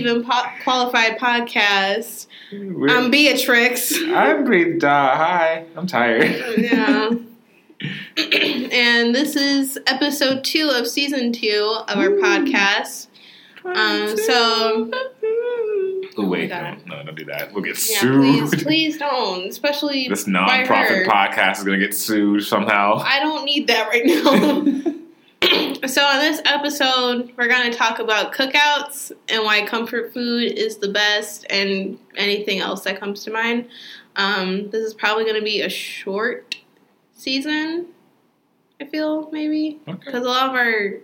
Even po- Qualified podcast. We're- I'm Beatrix. I'm Breathe Da. Hi. I'm tired. Yeah. and this is episode two of season two of our podcast. Um, so Oh, wait, my no, no, don't do that. We'll get yeah, sued. please, please don't. Especially This by non-profit her. podcast is gonna get sued somehow. I don't need that right now. so on this episode, we're going to talk about cookouts and why comfort food is the best, and anything else that comes to mind. Um, this is probably going to be a short season. I feel maybe okay. because a lot of our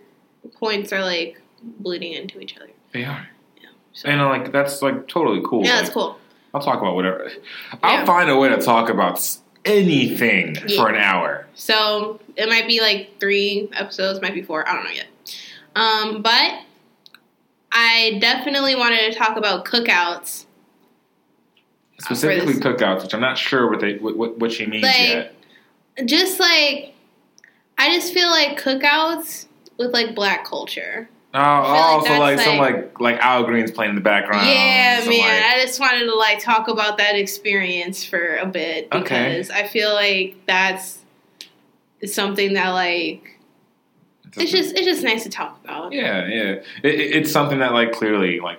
points are like bleeding into each other. They are. So, And like that's like totally cool. yeah, Like, that's cool. I'll talk about whatever. I'll Yeah. find a way to talk about anything Yeah. for an hour. So it might be like three episodes, might be four. I don't know yet. Um, but I definitely wanted to talk about cookouts. Specifically cookouts, which I'm not sure what they what, what, what she means Like- yet. Just like I just feel like cookouts with like black culture. Oh, like oh, so that's like some like- like like Al Green's playing in the background. yeah, man. like- I just wanted to like talk about that experience for a bit Okay. because I feel like that's something that like it's just it's just nice to talk about. yeah, yeah. It, it- it's something that like clearly like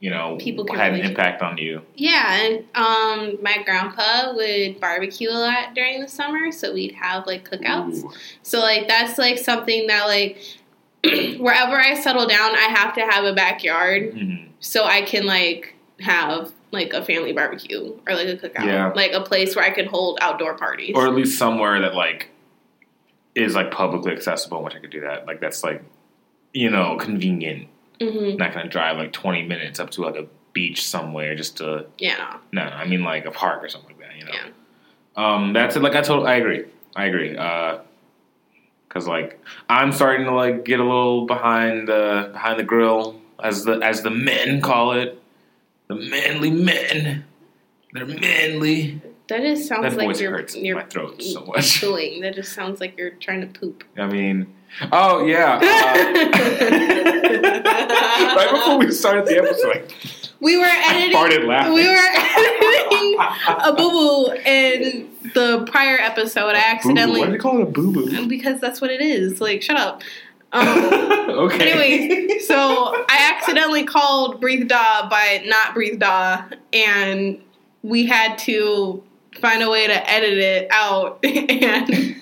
you know People can had an impact on you. Yeah, and um, my grandpa would barbecue a lot during the summer, so we'd have like cookouts. Ooh. So like that's like something that like wherever I settle down, I have to have a backyard Mhm. so I can like have like a family barbecue or like a cookout, Yeah. like a place where I can hold outdoor parties. Or at least somewhere that like is like publicly accessible, in which I could do that. Like that's like you know convenient. hmm not gonna drive like 20 minutes up to like a beach somewhere just to Yeah, no i mean like a park or something like that you know Yeah. um that's it like i told i agree i agree uh because like i'm starting to like get a little behind the behind the grill as the as the men call it the manly men they're manly that just sounds that like you're hurts you're my throat so much pooing. That just sounds like you're trying to poop. i mean oh yeah uh, right before we started the episode We were editing. We were editing a boo boo in the prior episode. I accidentally Why do you call it a boo boo? because that's what it is. Like, shut up. Um, okay. anyway, so I accidentally called Breathe Da by not Breathe Da, and we had to find a way to edit it out. and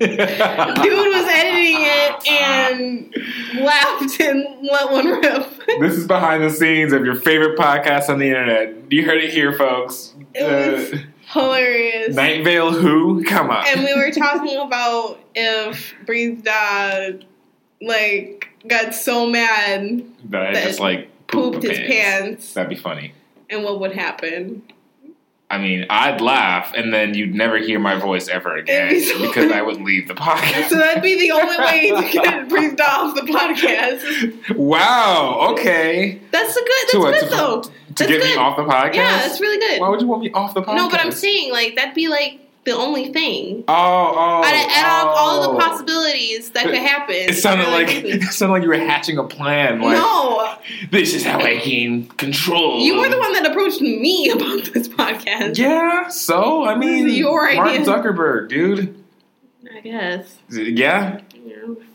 dude was editing it and laughed and let one rip. this is behind the scenes of your favorite podcast on the internet. You heard it here, folks. It was Uh, hilarious. Night Vale Who? Come on. and we were talking about if Breathe Da like got so mad that I that just like pooped, pooped his pants That'd be funny. and what would happen. I mean, I'd laugh, and then you'd never hear my voice ever again so because I would leave the podcast. So that'd be the only way to get Breathe Da off the podcast. wow. Okay. That's the good. That's To what, good to- though. To That's get me off the podcast? Yeah, that's really good. Why would you want me off the podcast? No, but I'm saying like that'd be like the only thing. Oh, oh. out of, out of all oh. the possibilities that could happen. It sounded like it sounded like you were hatching a plan. Like, no, this is how I gain control. you were the one that approached me about this podcast. Yeah. So I mean, your Mark. Zuckerberg, dude. I guess. Yeah.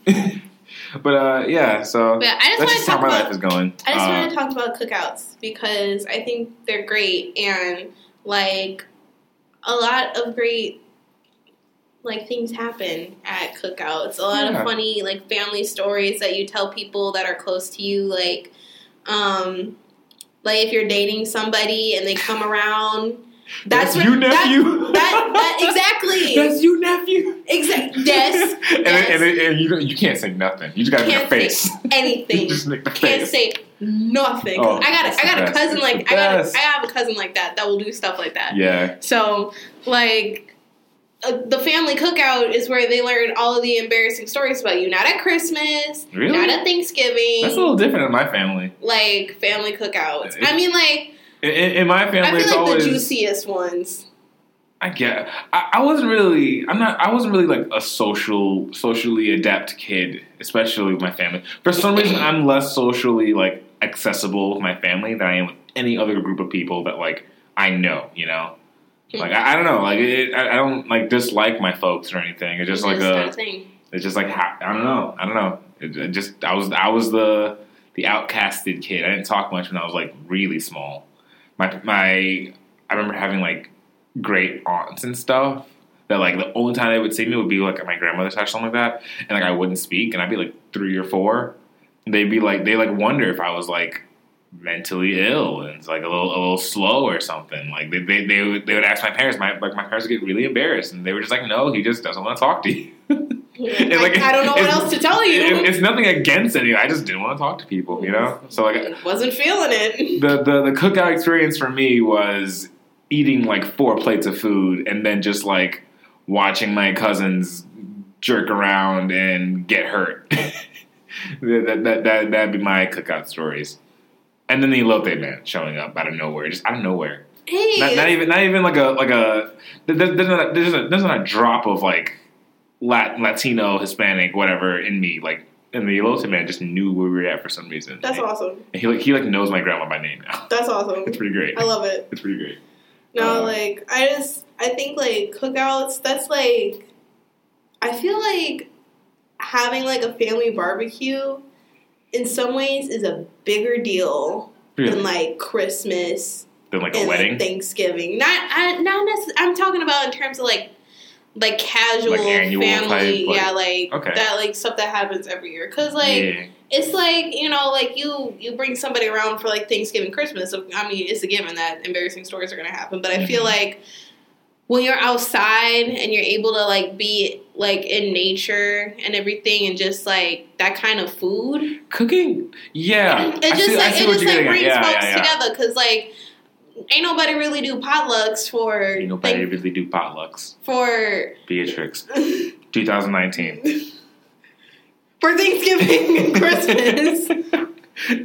Yeah. but uh, yeah. So But I just that's want to just how my about. life is going. I just Uh, want to talk about cookouts because I think they're great and like a lot of great like things happen at cookouts. A lot Yeah. of funny like family stories that you tell people that are close to you like um like if you're dating somebody and they come around that's, That's what- you, that- nephew. That, that, exactly. That's you, nephew. Exactly. Yes. and, yes. and, and, and you you can't say nothing. You just gotta make a face. say anything. just make the can't face. say nothing. Oh, I got that's a, I got the a cousin It's like I got a, best. I have a cousin like that that will do stuff like that. Yeah. So like uh, the family cookout is where they learn all of the embarrassing stories about you. Not at Christmas, Really? not at Thanksgiving. That's a little different in my family. like family cookouts. It- I mean, like In, in my family, I it's like always the juiciest ones. I get. I, I wasn't really. I'm not. I wasn't really like a social, socially adept kid, especially with my family. For some reason, I'm less socially like accessible with my family than I am with any other group of people that like I know. You know, hmm. like I, I don't know. Like it, I, I don't like dislike my folks or anything. It's just like It's not a. thing. It's just like ha- I don't know. I don't know. It, it just I was I was the the outcasted kid. I didn't talk much when I was like really small. My my I remember having like great aunts and stuff that like the only time they would see me would be like at my grandmother's house or something like that, and like I wouldn't speak, and I'd be like three or four. They'd be like they like wonder if I was like mentally ill and it's like a little a little slow or something. Like they they they would, they would ask my parents. My like my parents would get really embarrassed, and they were just like, no, he just doesn't want to talk to you. I, like- I don't know what else to tell you. It- it's nothing against any. I just didn't want to talk to people, you know. So like wasn't feeling it. the the the cookout experience for me was eating like four plates of food and then just like watching my cousins jerk around and get hurt. that that that that'd be my cookout stories. And then the elote man showing up out of nowhere, just out of nowhere. Hey, Not, not even not even like a like a there's not there's not, there's not a drop of like Lat, Latino Hispanic whatever in me like and the elote man just knew where we were at for some reason. that's awesome. And he like he like knows my grandma by name now. That's awesome. It's pretty great. I love it. It's pretty great. No, Uh, like I just I think like cookouts. That's like I feel like having like a family barbecue in some ways is a bigger deal Really? than like Christmas Than like a and wedding. like Thanksgiving. Not I, not necessarily. I'm talking about in terms of like like casual Like family. type, yeah, like Okay. that like stuff that happens every year. Cause like yeah. it's like you know like you you bring somebody around for like thanksgiving christmas so i mean it's a given that embarrassing stories are to happen but i feel Mhm. like when you're outside and you're able to like be like in nature and everything and just like that kind of food Cooking. Yeah. it just see, like it just like brings folks yeah, yeah. together because like ain't nobody really do potlucks for Ain't nobody thank- really do potlucks. for Beatrix. 2019. for thanksgiving and christmas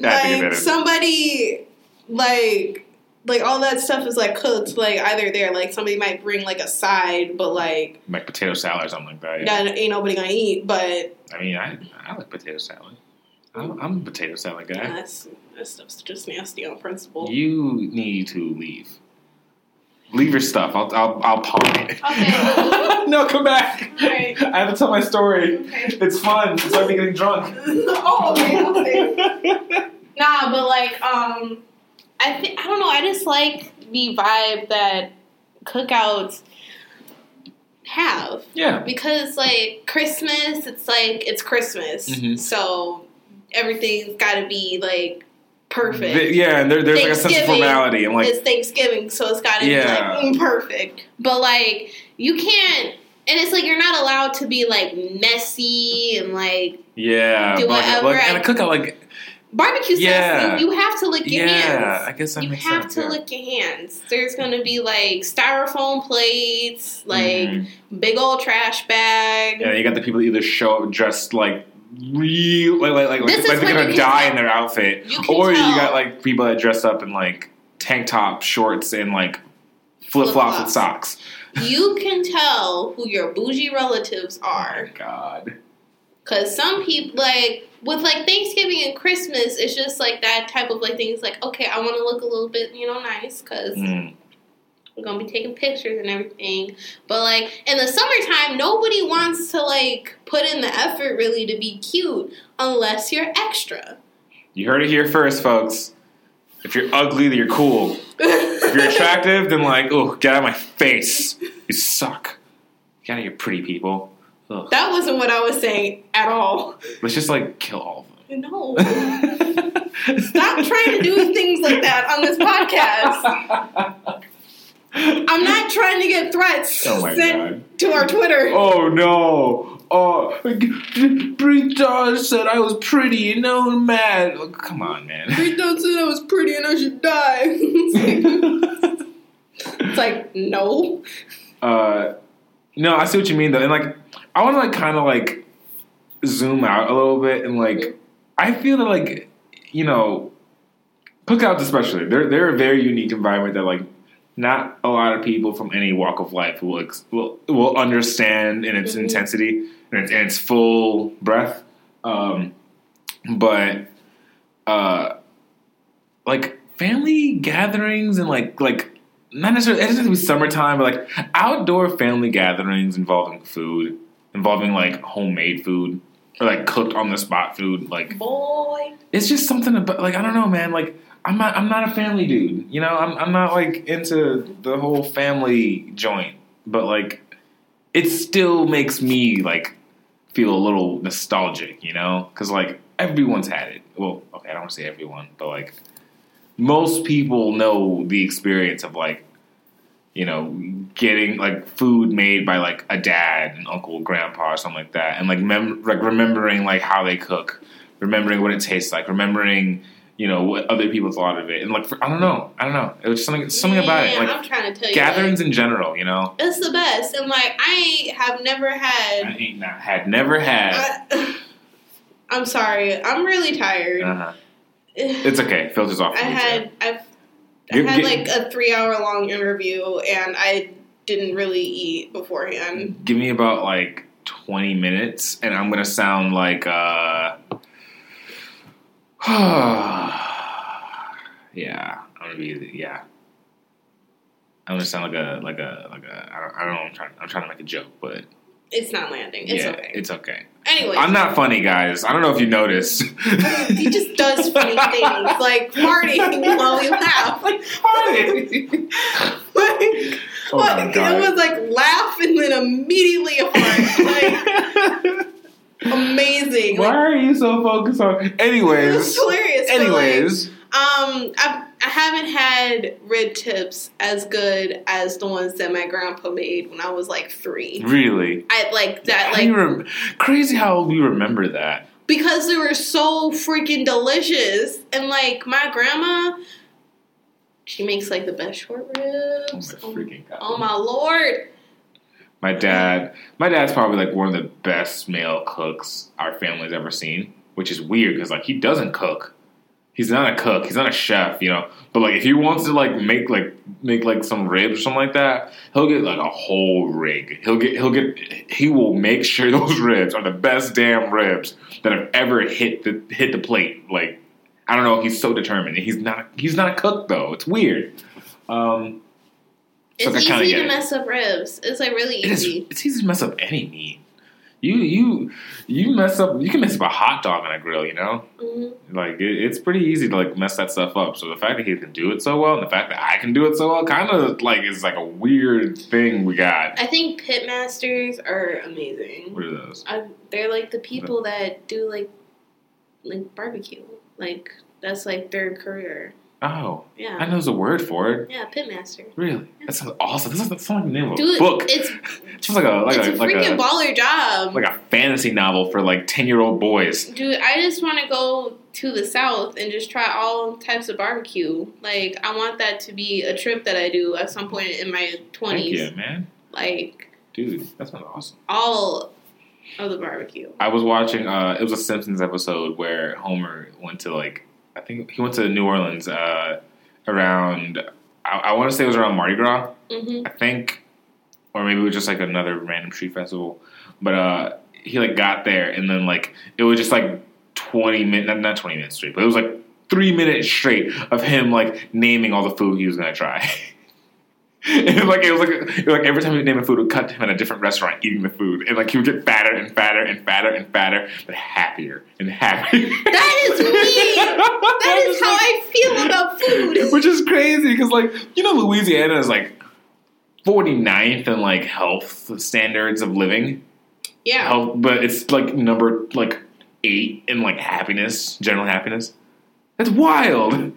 like somebody like like all that stuff is like cooked like either there like somebody might bring like a side but like like potato salad or something like that. Yeah. that ain't nobody gonna eat but I mean, I I like potato salad. I'm, I'm a potato salad guy. that's that stuff's just nasty on principle You need to leave. Leave your stuff. I'll I'll, I'll pawn it. Okay. no, come back. Alright. I have to tell my story. okay It's fun. It's like me getting drunk. oh okay, okay. nah but like um i think i don't know i just like the vibe that cookouts have yeah. because like Christmas, it's like it's Christmas, Mhm. so everything's got to be like perfect. Th- Yeah, and there, there's like a sense of formality. I'm like, it's Thanksgiving, so it's got to Yeah. be like mm, perfect. But like you can't, and it's like you're not allowed to be like messy and like yeah, do whatever like, and a cookout, like, barbecue Yeah. You, have to lick your hands. yeah, hands. I guess that You have to lick your hands. There's gonna be like styrofoam plates, like Mhm. big old trash bag. Yeah, you got the people that either show up dressed like real, like like like, like, they're gonna die in their outfit, You or tell. you got like people that dress up in like tank top, shorts, and like flip flops with socks. you can tell who your bougie relatives are. God, Cause some people like with like Thanksgiving and Christmas, it's just like that type of like things. Like, okay, I want to look a little bit, you know, nice because Mm. We're gonna be taking pictures and everything. But like in the summertime, nobody wants to like put in the effort really to be cute unless you're extra. you heard it here first, folks. If you're ugly, then you're cool. If you're attractive, then like, oh, get out of my face. You suck. Get out of here, pretty people. Ugh. that wasn't what I was saying at all. Let's just like kill all of them. No. Stop trying to do things like that on this podcast. I'm not trying to get threats Oh sent God. to our Twitter. Oh no! Oh, Brita said I was pretty and no one mad. Oh, come on, man. Dunn said I was pretty and I should die. it's like, no. uh, no, I see what you mean though, and like I want to like kind of like zoom out a little bit and like I feel that like you know cookouts especially they're they're a very unique environment that like not a lot of people from any walk of life will ex- will will understand in its Mhm. intensity and its, and its full breath. Um, but uh, like family gatherings and like like not necessarily it doesn't have to be summertime, but like outdoor family gatherings involving food, involving like homemade food or like cooked on the spot food, like Boy. it's just something about like I don't know, man. Like I'm not I'm not a family dude. You know, I'm I'm not like into the whole family joint. But like it still makes me like feel a little nostalgic, you know? Cuz like everyone's had it. Well, okay, I don't want to say everyone, but like most people know the experience of like you know, getting like food made by like a dad and uncle, grandpa, or something like that, and like mem- like remembering like how they cook, remembering what it tastes like, remembering you know what other people thought of it, and like for, I don't know, I don't know, it was something something about it, like I'm trying to tell you. gatherings like, in general, you know. it's the best. And like I have never I had ain't not had never had. I, I'm sorry. I'm really tired. Uh-huh. It's okay, filters off. I for me, too. had I've I had give- like a three hour long interview and I didn't really eat beforehand. Give me about like 20 minutes and I'm going to sound like uh Yeah, I'm to be yeah. I'm to sound like a like a like a I don't, I don't know, I'm trying I'm trying to make a joke, but It's not landing. It's yeah, okay. it's okay. anyway, I'm not funny, guys. I don't know if you noticed. he just does funny things like farting while we laugh. like farting. like, Oh my like, God. it was like laugh and then immediately heart. Like amazing. Why Like, are you so focused on? it was Anyways, hilarious. but, like, anyways, Um, I've, I haven't had rib tips as good as the ones that my grandpa made when I was like three. really, I like that, like rem- crazy how we remember that. because they were so freaking delicious. And like my grandma, she makes like the best short ribs. Oh my Oh, freaking god! oh my lord! My dad, my dad's probably like one of the best male cooks our family's ever seen, which is weird because like he doesn't cook. He's not a cook. He's not a chef, you know. But like, if he wants to like make like make like some ribs or something like that, he'll get like a whole rig. He'll get he'll get he will make sure those ribs are the best damn ribs that have ever hit the hit the plate. Like, I don't know. He's so determined. He's not he's not a cook though. It's weird. Um, It's kinda easy to it. mess up ribs. It's like really it is. easy. It's easy to mess up any meat. You you you mess up. You can mess up a hot dog on a grill. You know, Mhm. like it, it's pretty easy to like mess that stuff up. So the fact that he can do it so well, and the fact that I can do it so well, kind of like is like a weird thing we got. I think pitmasters are amazing. What are those? I, they're like the people that do like like barbecue. Like that's like their career. Oh, yeah. I know there's a word for it. Yeah, pitmaster. Really, that sounds awesome. This is sounds like the name of a Dude, book. it's just like a like it's a, a like freaking a baller job. like a fantasy novel for like ten year old boys. Dude, I just want to go to the south and just try all types of barbecue. Like I want that to be a trip that I do at some point in my twenties. you, man, Like dude. That sounds awesome. all of the barbecue. I was watching. Uh, it was a Simpsons episode where Homer went to like I think he went to New Orleans uh, around. I, I want to say it was around Mardi Gras. hmm I think, or maybe it was just like another random street festival. But uh, he like got there and then like it was just like twenty minutes, not, not twenty minutes straight, but it was like three minutes straight of him like naming all the food he was gonna try. And like it was like it was like every time he would name a food, it would cut to him in a different restaurant eating the food, and like he would get fatter and fatter and fatter and fatter, but happier and happier. That is me. That is how I feel about food. Which is crazy because, like, you know, Louisiana is like 49th in like health standards of living. Yeah. Health, but it's like number like eight in like happiness, general happiness. That's wild.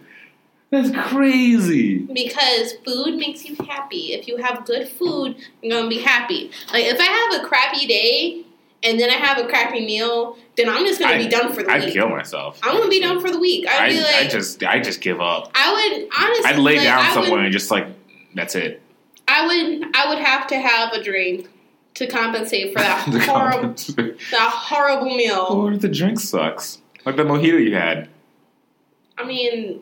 That's crazy. Because food makes you happy. If you have good food, you're gonna be happy. Like if I have a crappy day and then I have a crappy meal, then I'm just gonna I- be done for the I'd week. kill myself. I'm gonna be done for the week. I'd I, be like, I just, I just give up. I would honestly. I'd lay like, down I somewhere Would, and just like, that's it. I would. I would have to have a drink to compensate for that horrible, that horrible meal. Or the drink sucks. Like the mojito you had. I mean,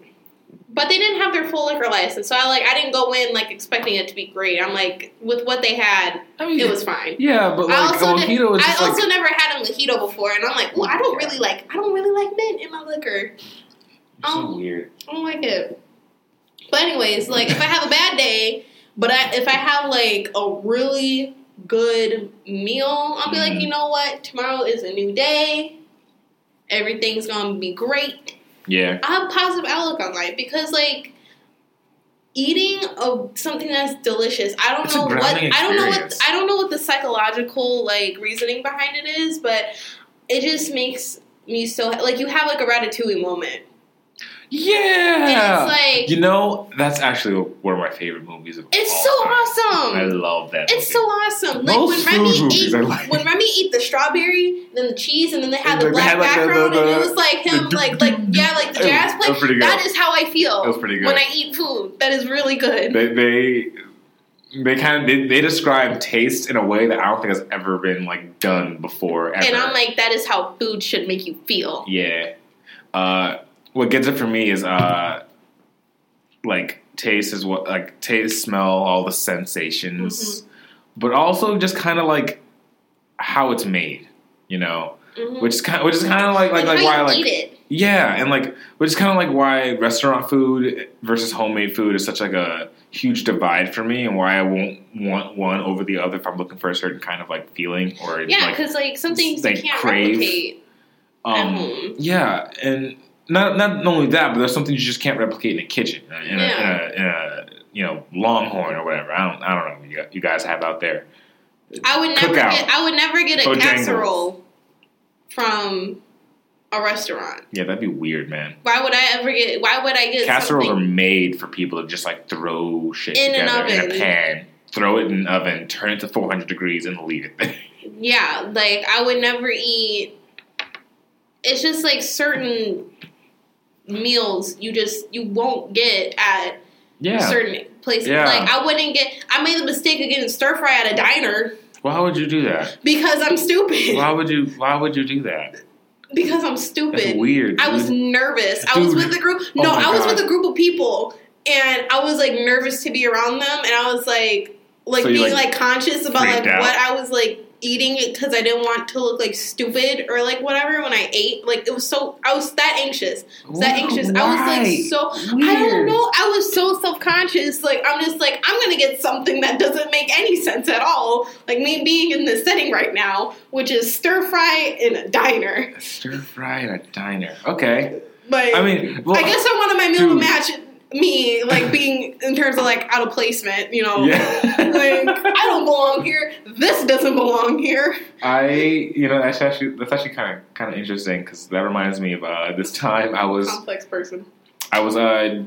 but they didn't have their full liquor license, so I like I didn't go in like expecting it to be great. I'm like with what they had, I mean, it was fine. yeah, but I like a also, did, mojito is I also like never had a mojito before, and I'm like, well, I don't really like I don't really like mint in my liquor. so um, weird. I don't like it. But anyways, like if I have a bad day, but I, if I have like a really good meal, I'll be like, Mhm. you know what? Tomorrow is a new day. Everything's gonna be great. Yeah, I have a positive outlook on life because like eating a, something that's delicious. I don't It's know what grounding I don't know what. I don't know what the psychological like reasoning behind it is, but it just makes me so like you have like a ratatouille moment. Yeah. Like you know, that's actually one of my favorite movies of It's so time. awesome. I love that. It's movie. so awesome. Like Most when Remy ate like- when Remy ate the strawberry, then the cheese, and then they had the Like, black had, like, the- background, the- and it was like him, the- like like yeah, like the jazz play. was pretty good. That is how I feel That was pretty good. when I eat food. That is really good. they they they kind of they, they describe taste in a way that I don't think has ever been like done before. Ever. and I'm like, that is how food should make you feel. yeah. Uh, what gets it for me is uh, like taste is what like taste, smell, all the sensations, Mm-hmm. but also just kind of like how it's made. You know, Mhm. which is kind which is kind of like like And like why like. Yeah, and like, which is kind of like why restaurant food versus homemade food is such like a huge divide for me, and why I won't want one over the other if I'm looking for a certain kind of like feeling or Yeah, because like some things like you can't crave. replicate at um, home. yeah, and not not only that, but there's something you just can't replicate in a kitchen, uh, in a, in, a, in a you know Longhorn or whatever. I don't I don't know what you, guys have out there. I would never Cookout. get. I would never get a Bojangles. casserole from a restaurant. Yeah, that'd be weird, man. Why would I ever get? Why would I get Casseroles are made for people to just like throw shit In an together in a pan, throw it in an oven, turn it to 400 degrees, and leave it there. Yeah, like I would never eat. It's just like certain meals you just you won't get at yeah. certain places. Yeah. Like I wouldn't get. I made the mistake of getting stir fry at a diner Why would you do that? because I'm stupid. Why would you? Why would you do that? because I'm That's stupid. weird. I was dude. nervous. I was with a group. Oh No, my I was God. with a group of people, and I was like nervous to be around them, and I was like, like So being like, like, conscious about like out? what I was like eating it because I didn't want to look like stupid or like whatever when I ate. Like it was so I was that anxious. I was that Why? anxious. I was like so. I don't know. I was so self conscious. Like I'm just like I'm gonna get something that doesn't make any sense at all. Like me being in this setting right now, which is stir fry in a diner. Stir fry in a diner. Okay. Like I mean, well, I guess I wanted my meal to match me, like being in terms of like out of placement. You know, Yeah. like I don't belong here. This doesn't belong here. I, you know, that's actually that's actually kind of kind of interesting because that reminds me of uh, this time I was Complex person. I was uh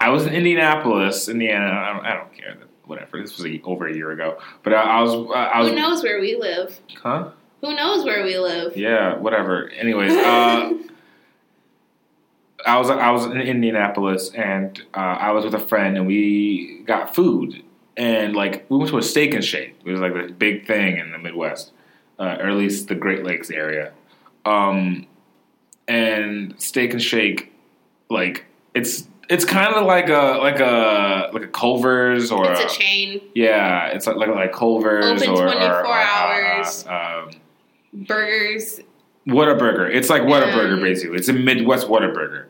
I was in Indianapolis, Indiana. I don't, I don't care. Whatever. This was a, over a year ago, but I, I was uh, I was Who knows where we live? huh. Who knows where we live? Yeah, whatever. Anyways, uh, I was I was in Indianapolis and uh, I was with a friend and we got food and like we went to a steak and shake. It was like a big thing in the Midwest, uh, or at least the Great Lakes area. Um, and steak and shake, like it's it's kind of like a like a like a Culver's or it's a- a chain. yeah, it's like like, like Culver's Open or, or, 24 or, uh, hours. um, Burgers. Whataburger. It's like Whataburger, Um, basically. It's a Midwest Whataburger,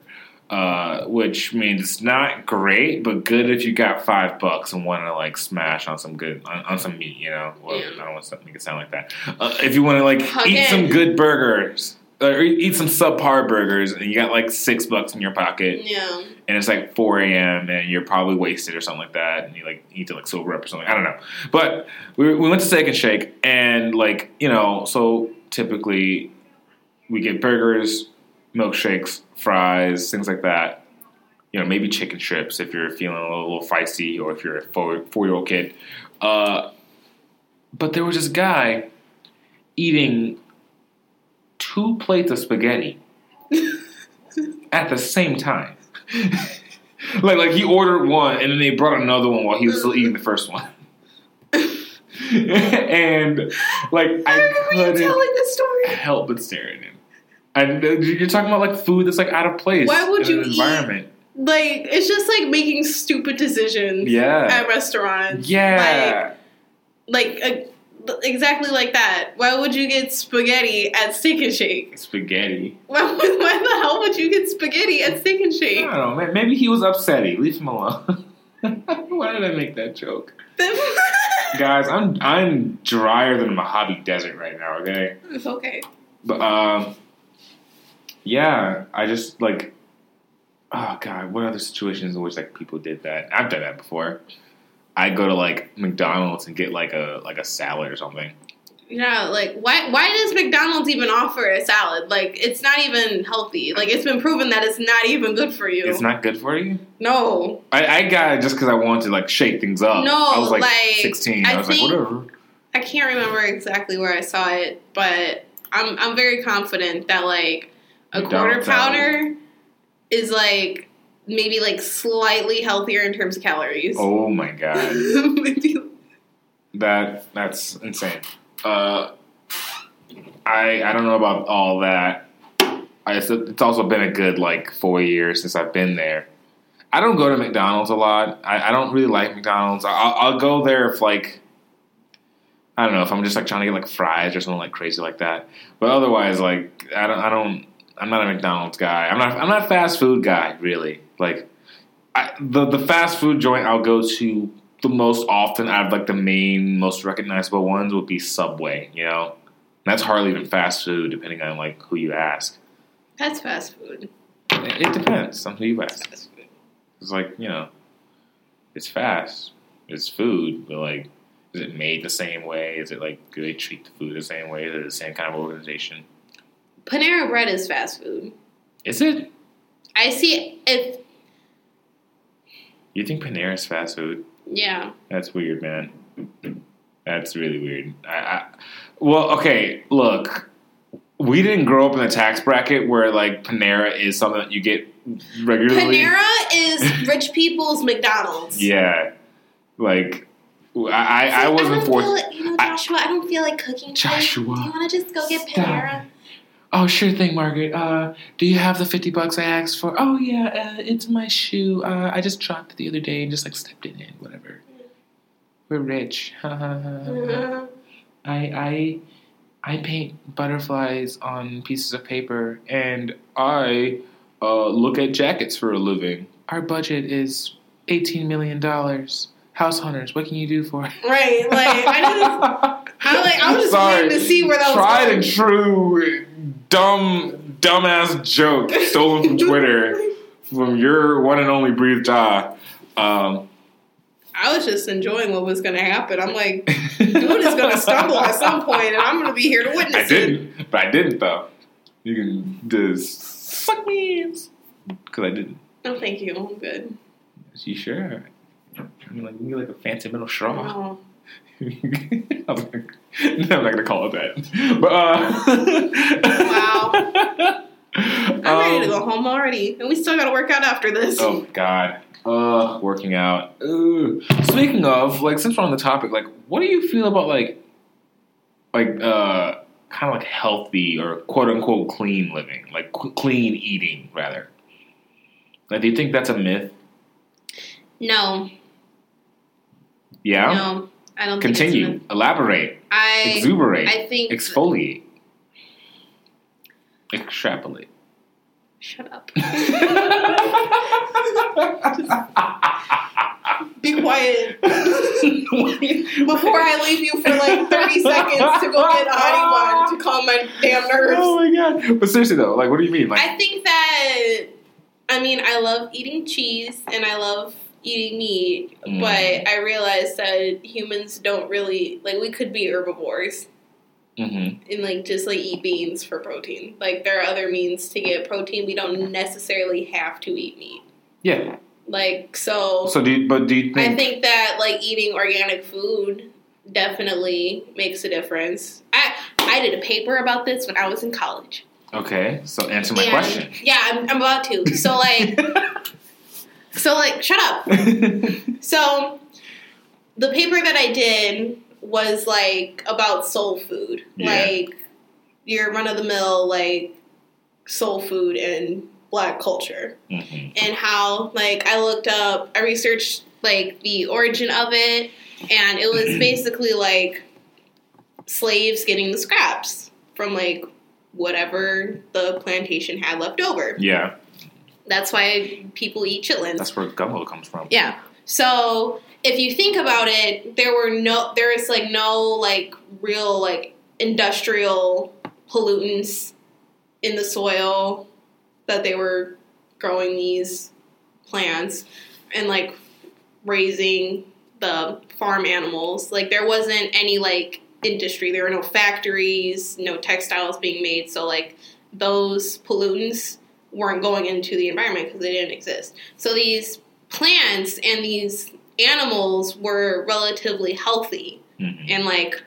uh, which means it's not great, but good if you got five bucks and want to like smash on some good on, on some meat. You know, well, Yeah. I don't want to make it sound like that. Uh, if you want to like eat some good burgers. Or eat some subpar burgers, and you got like six bucks in your pocket, Yeah. and it's like 4 a.m. and you're probably wasted or something like that, and you like need to like sober up or something. I don't know. But we, we went to Steak and Shake, and like you know, so typically we get burgers, milkshakes, fries, things like that. You know, maybe chicken strips if you're feeling a little, little feisty or if you're a four, year old kid. Uh, but there was this guy eating two plates of spaghetti at the same time. like like he ordered one and then they brought another one while he was still eating the first one. and like I, I couldn't telling this story. help but stare at him. And uh, you're talking about like food that's like out of place. Why would in you an eat- environment? Like it's just like making stupid decisions Yeah. at restaurants. Yeah. Like like uh, exactly like that. Why would you get spaghetti at Steak and Shake? Spaghetti. Why, why the hell would you get spaghetti at Steak and Shake? I don't know. Maybe he was upset. Leave him alone. Why did I make that joke? Guys, I'm I'm drier than a Mojave Desert right now, okay? it's okay. But um yeah, I just like oh god, what other situations in which like people did that? I've done that before. I go to like McDonald's and get like a like a salad or something. Yeah, like why why does McDonald's even offer a salad? Like it's not even healthy. Like it's been proven that it's not even good for you. It's not good for you. no. I, I got it just because I wanted to like shake things up. No, I was like, like, 16. I, I was think- like, whatever. I can't remember exactly where I saw it, but I'm I'm very confident that like a quarter pounder is like maybe like slightly healthier in terms of calories. Oh my god, that that's insane. Uh, I I don't know about all that. I, it's, it's also been a good like four years since I've been there. I don't go to McDonald's a lot. I, I don't really like McDonald's. I'll, I'll go there if like I don't know if I'm just like trying to get like fries or something like crazy like that. But otherwise, like I don't I don't I'm not a McDonald's guy. I'm not I'm not a fast food guy really. Like I, the the fast food joint I'll go to the most often out of like the main most recognizable ones would be Subway. You know, and that's hardly even fast food depending on like who you ask. that's fast food. It, it depends on who you ask. Fast food. It's like you know, it's fast. It's food, but like, is it made the same way? Is it like do they treat the food the same way? Is it the same kind of organization? Panera bread is fast food. Is it? I see if You think Panera is fast food? yeah. That's weird, man. That's really weird. I, I well, okay. Look, we didn't grow up in a tax bracket where like Panera is something that you get regularly. Panera is rich people's McDonald's. Yeah, like I, I, I See, wasn't don't forced. like- you know, Joshua, I, don't feel like cooking. today. Joshua, do you want to just go get. Panera? Oh, sure thing, Margaret. Uh, do you have the 50 bucks I asked for? Oh, yeah, uh, it's my shoe. Uh, I just dropped it the other day and just like stepped it in, whatever. We're rich. I, I, I paint butterflies on pieces of paper and I uh, look at jackets for a living. Our budget is $18 million. House hunters, what can you do for it? right, like I didn't. I like I was just Sorry. waiting to see where that was Tried and true, dumb, dumbass joke stolen from Twitter from your one and only Breathe Ja. Um, I was just enjoying what was going to happen. I'm like, dude is going to stumble at some point, and I'm going to be here to witness I it. didn't, but I didn't though. You can just suck me because I didn't. No, thank you. I'm good. You sure? I mean, like, you like a fancy metal straw. Oh. I was like, no, I'm not gonna call it that. But uh, Wow. I'm ready to Um, go home already, and we still got to work out after this. Oh God. Uh, working out. Ugh. Speaking of, like, since we're on the topic, like, what do you feel about like, like, uh, kind of like healthy or quote unquote clean living, like qu- clean eating, rather? Like, do you think that's a myth? No, Yeah. no, I don't. Continue. Elaborate. I Exuberate. I think. exfoliate. Extrapolate. Shut up. Be quiet before I leave you for like 30 seconds to go get a honey bun to calm my damn nerves. Oh my god! But seriously though, like, what do you mean? Like, I think that I mean I love eating cheese and I love eating meat, Mm. but I realized that humans don't really like we could be herbivores mhm. and like just like eat beans for protein. Like there are other means to get protein. We don't necessarily have to eat meat. yeah. Like so, So do you, but do you think? I think that like eating organic food definitely makes a difference. I I did a paper about this when I was in college. okay, so answer my And- question. Yeah, I'm, I'm about to. So like, so like, shut up. So the paper that I did was like about soul food, Yeah. like your run of the mill like soul food and black culture Mhm. and how like I looked up, I researched like the origin of it, and it was basically like slaves getting the scraps from like whatever the plantation had left over. Yeah, That's why people eat chitlins. that's where gumbo comes from. Yeah. So if you think about it, there were no, there is like no like real like industrial pollutants in the soil that they were growing these plants and like raising the farm animals. Like there wasn't any like industry. There were no factories, no textiles being made. So like those pollutants weren't going into the environment because they didn't exist. So these plants and these animals were relatively healthy Mhm. and like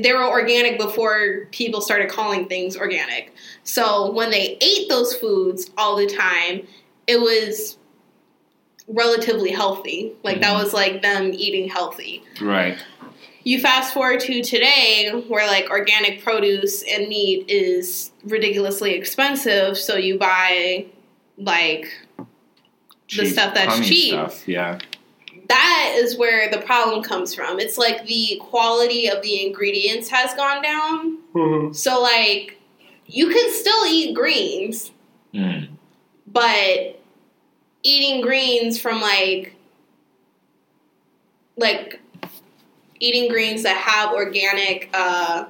they were organic before people started calling things organic. So when they ate those foods all the time, it was relatively healthy. Like that Mhm. was like them eating healthy. Right. You fast forward to today where like organic produce and meat is ridiculously expensive, so you buy like The stuff that's cheap. Stuff. Yeah. that is where the problem comes from. It's like the quality of the ingredients has gone down. So like you can still eat greens, Mm. but eating greens from like like eating greens that have organic uh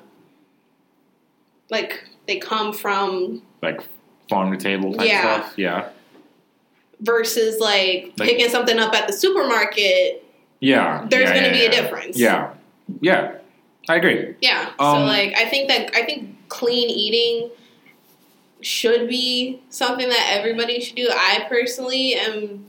like they come from Like farm to table type Yeah. stuff. Yeah. versus like, Like- picking something up at the supermarket Yeah. there's yeah, going to yeah, be a difference Yeah. Yeah. I agree. yeah so Um, like i think that i think clean eating should be something that everybody should do i personally am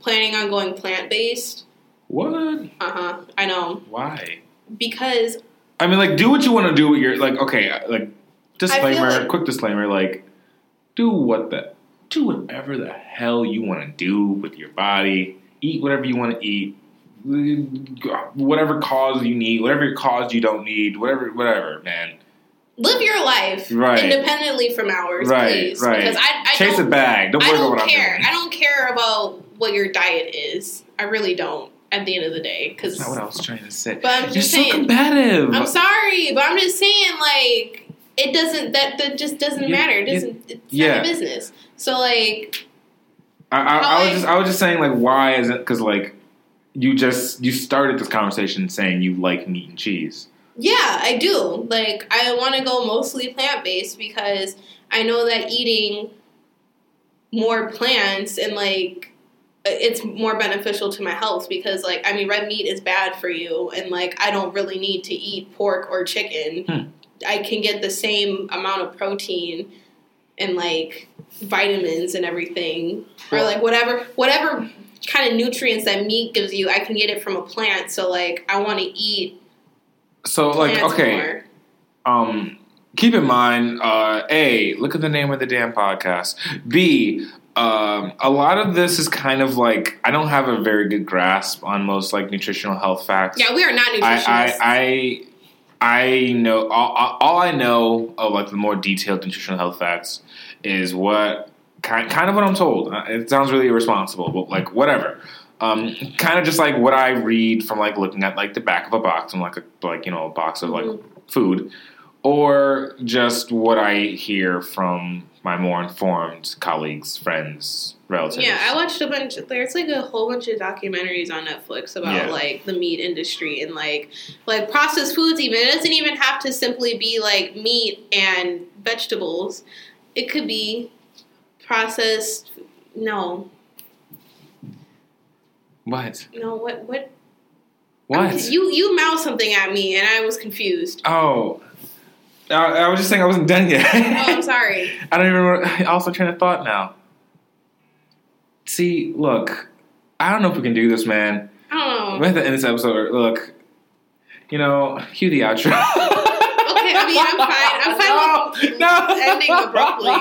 planning on going plant-based What? uh-huh i know Why? because I mean, like, do what you want to do with your like. Okay, like disclaimer, like- quick disclaimer. Like, do what the do whatever the hell you want to do with your body. Eat whatever you want to eat. Whatever cause you need, whatever cause you don't need, whatever, whatever, man. live your life Right. independently from ours, Right, please. right. Because I, I Chase a don't, bag. Don't I worry don't about what care. I'm doing. I don't care about what your diet is. I really don't. At the end of the day, because That's not what I was trying to say. But I'm You're just so combative. I'm sorry, but I'm just saying, like, it doesn't. That that just doesn't You- matter. It doesn't. It's yeah. not business. So like, I, I, I was I- just I was just saying like why is it because like you just you started this conversation saying you like meat and cheese. yeah, I do. Like, I want to go mostly plant based because I know that eating more plants and like it's more beneficial to my health because like I mean red meat is bad for you and like I don't really need to eat pork or chicken. Hmm. I can get the same amount of protein and like vitamins and everything or like whatever whatever kind of nutrients that meat gives you, I can get it from a plant. So like I want to eat So like okay, more. um, keep in mind, uh, a look at the name of the damn podcast. B, um, a lot of this is kind of like I don't have a very good grasp on most like nutritional health facts. Yeah, we are not nutritionists. I, I, I, I know all, all I know of like the more detailed nutritional health facts is what kind, kind of what I'm told. Uh, It sounds really irresponsible, but like whatever. Um, kind of just like what I read from like looking at like the back of a box and like a like you know a box of like Mhm. food, or just what I hear from my more informed colleagues, friends, relatives. Yeah, I watched a bunch. There's like a whole bunch of documentaries on Netflix about Yeah. like the meat industry and like like processed foods. Even it doesn't even have to simply be like meat and vegetables. It could be processed. No, What? no. What? What? What? You you mouthed something at me and I was confused. oh. I, I was just saying I wasn't done yet. Oh, I'm sorry. I don't even remember. I also train of thought now. See, look, I don't know if we can do this, man. I don't We know. have to end of this episode. Look, you know, cue the outro. Okay, I mean, I'm fine. I'm fine with ending abruptly.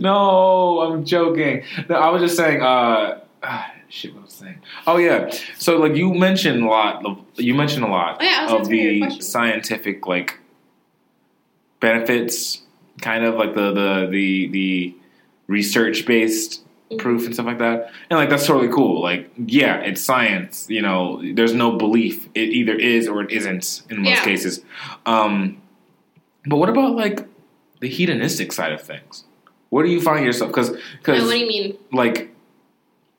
no, I'm joking. No, I was just saying. Uh, ah, shit, what I was I saying? Oh yeah. So like you mentioned a lot. Of, you mentioned a lot Oh, yeah, of the scientific like benefits kind of like the the the the research based Mhm. proof and stuff like that. And like that's totally cool. Like yeah, it's science. You know, there's no belief. It either is or it isn't in most Yeah. cases. Um, but what about like the hedonistic side of things? What do you find yourself? Because because what do you mean? like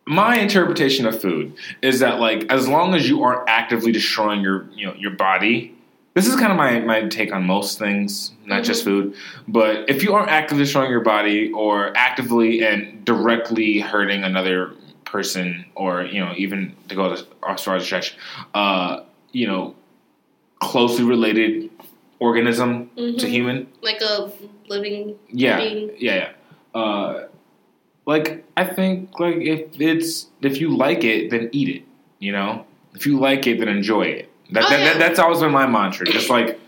my interpretation of food is that like as long as you aren't actively destroying your you know your body this is kind of my, my take on most things not just food but if you aren't actively destroying your body or actively and directly hurting another person or you know even to go as as far as stretch uh you know closely related organism to Mhm. human Like a living yeah, being. yeah, yeah. Uh, like I think like if it's if you like it, then eat it. You know, if you like it, then enjoy it. That, Oh, that, yeah. that that's always been my mantra. Just like